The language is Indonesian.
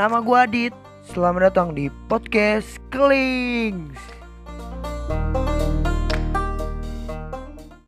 Nama gue Adit. Selamat datang di podcast Klings.